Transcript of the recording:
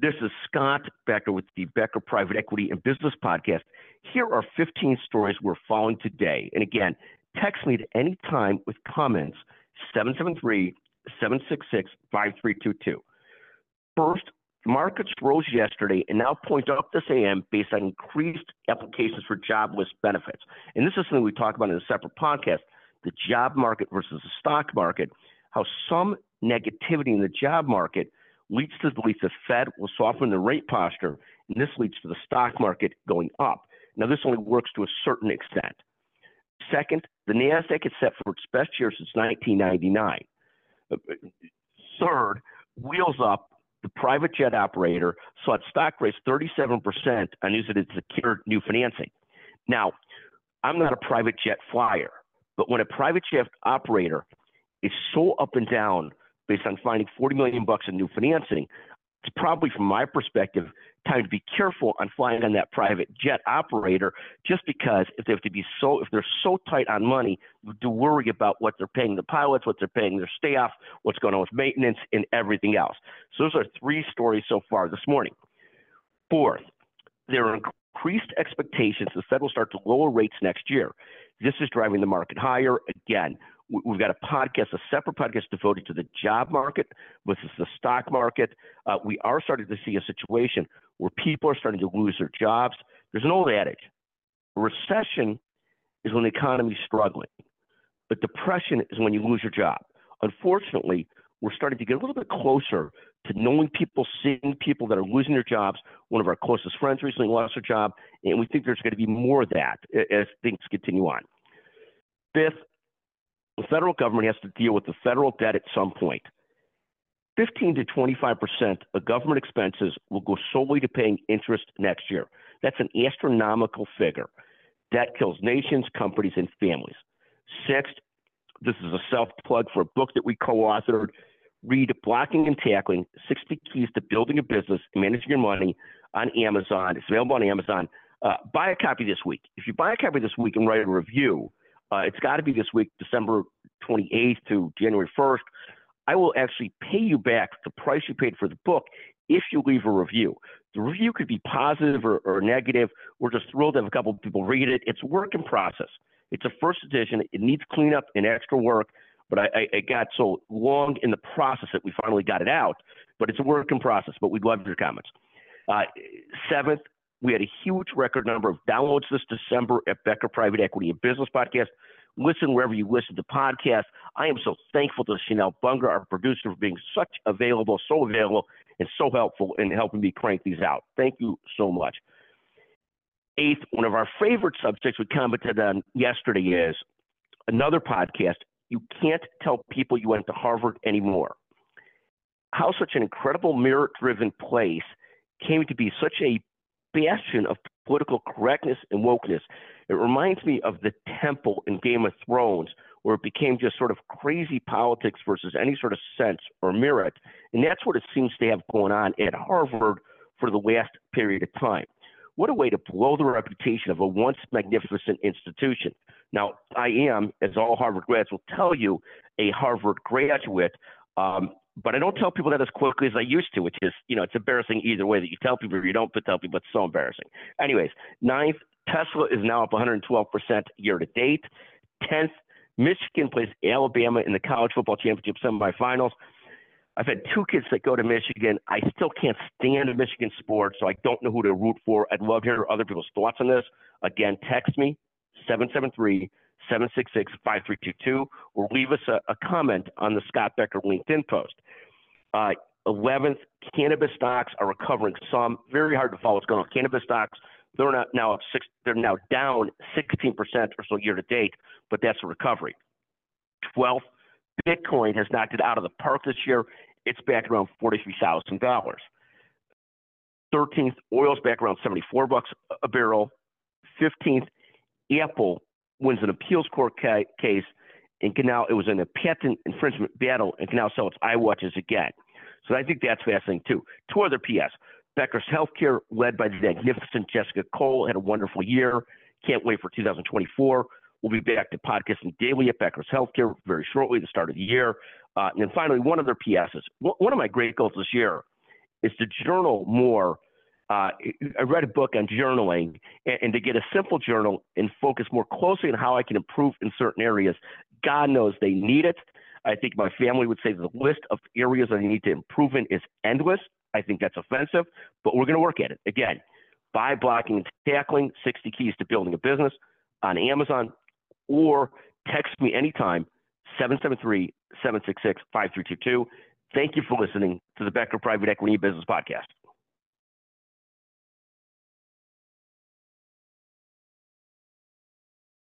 This is Scott Becker with the Becker Private Equity and Business Podcast. Here are 15 stories we're following today. And again, text me at any time with comments 773 766 5322. First, markets rose yesterday and now point up this AM based on increased applications for jobless benefits. And this is something we talk about in a separate podcast the job market versus the stock market, how some negativity in the job market leads to the belief the Fed will soften the rate posture, and this leads to the stock market going up. Now, this only works to a certain extent. Second, the NASDAQ is set for its best year since 1999. Uh, uh, third, Wheels Up the private jet operator saw its stock raise 37% on news that it secured new financing. Now, I'm not a private jet flyer, but when a private jet operator is so up and down based on finding 40 million bucks in new financing, it's probably from my perspective time to be careful on flying on that private jet operator just because if they have to be so if they're so tight on money you to worry about what they're paying the pilots what they're paying their staff what's going on with maintenance and everything else. So those are three stories so far this morning. Fourth there are increased expectations the fed will start to lower rates next year. This is driving the market higher again we've got a podcast, a separate podcast devoted to the job market versus the stock market. Uh, we are starting to see a situation where people are starting to lose their jobs. There's an old adage recession is when the economy is struggling, but depression is when you lose your job. Unfortunately, we're starting to get a little bit closer to knowing people, seeing people that are losing their jobs. One of our closest friends recently lost her job, and we think there's going to be more of that as things continue on. Fifth, the federal government has to deal with the federal debt at some point. 15 to 25 percent of government expenses will go solely to paying interest next year. That's an astronomical figure. Debt kills nations, companies, and families. Sixth, this is a self plug for a book that we co authored. Read Blocking and Tackling 60 Keys to Building a Business and Managing Your Money on Amazon. It's available on Amazon. Uh, buy a copy this week. If you buy a copy this week and write a review, uh, it's got to be this week, December 28th to January 1st. I will actually pay you back the price you paid for the book if you leave a review. The review could be positive or, or negative. We're just thrilled to have a couple of people read it. It's a work in process. It's a first edition. It needs cleanup and extra work, but I, I, I got so long in the process that we finally got it out. But it's a work in process. But we'd love your comments. Uh, seventh, we had a huge record number of downloads this December at Becker Private Equity and Business Podcast. Listen wherever you listen to podcasts. I am so thankful to Chanel Bunger, our producer, for being such available, so available, and so helpful in helping me crank these out. Thank you so much. Eighth, one of our favorite subjects we commented on yesterday is another podcast. You can't tell people you went to Harvard anymore. How such an incredible merit driven place came to be such a bastion of political correctness and wokeness. It reminds me of the temple in Game of Thrones, where it became just sort of crazy politics versus any sort of sense or merit. And that's what it seems to have going on at Harvard for the last period of time. What a way to blow the reputation of a once magnificent institution. Now, I am, as all Harvard grads will tell you, a Harvard graduate. Um, but I don't tell people that as quickly as I used to, which is, you know, it's embarrassing either way that you tell people or you don't tell people. It's so embarrassing. Anyways, ninth, Tesla is now up 112% year to date. Tenth, Michigan plays Alabama in the college football championship semifinals. I've had two kids that go to Michigan. I still can't stand Michigan sports, so I don't know who to root for. I'd love to hear other people's thoughts on this. Again, text me 773 766 5322 or leave us a, a, comment on the Scott Becker LinkedIn post. Uh, 11th, cannabis stocks are recovering some. Very hard to follow what's going on. Cannabis stocks, they're not now up six, they're now down 16% or so year to date, but that's a recovery. 12th, Bitcoin has knocked it out of the park this year. It's back around $43,000. 13th, oil's back around 74 bucks a barrel. 15th, Apple wins an appeals court ca- case and can now, it was in a patent infringement battle and can now sell its iWatches again. So I think that's fascinating too. Two other PS. Becker's Healthcare, led by the magnificent Jessica Cole, had a wonderful year. Can't wait for 2024. We'll be back to podcasting daily at Becker's Healthcare very shortly, the start of the year. Uh, and then finally, one other PSs. One of my great goals this year is to journal more. Uh, I read a book on journaling and, and, to get a simple journal and focus more closely on how I can improve in certain areas. God knows they need it. I think my family would say the list of areas that I need to improve in is endless. I think that's offensive, but we're going to work at it. Again, buy blocking and tackling 60 keys to building a business on Amazon or text me anytime 773 766 5322. Thank you for listening to the Becker Private Equity Business Podcast.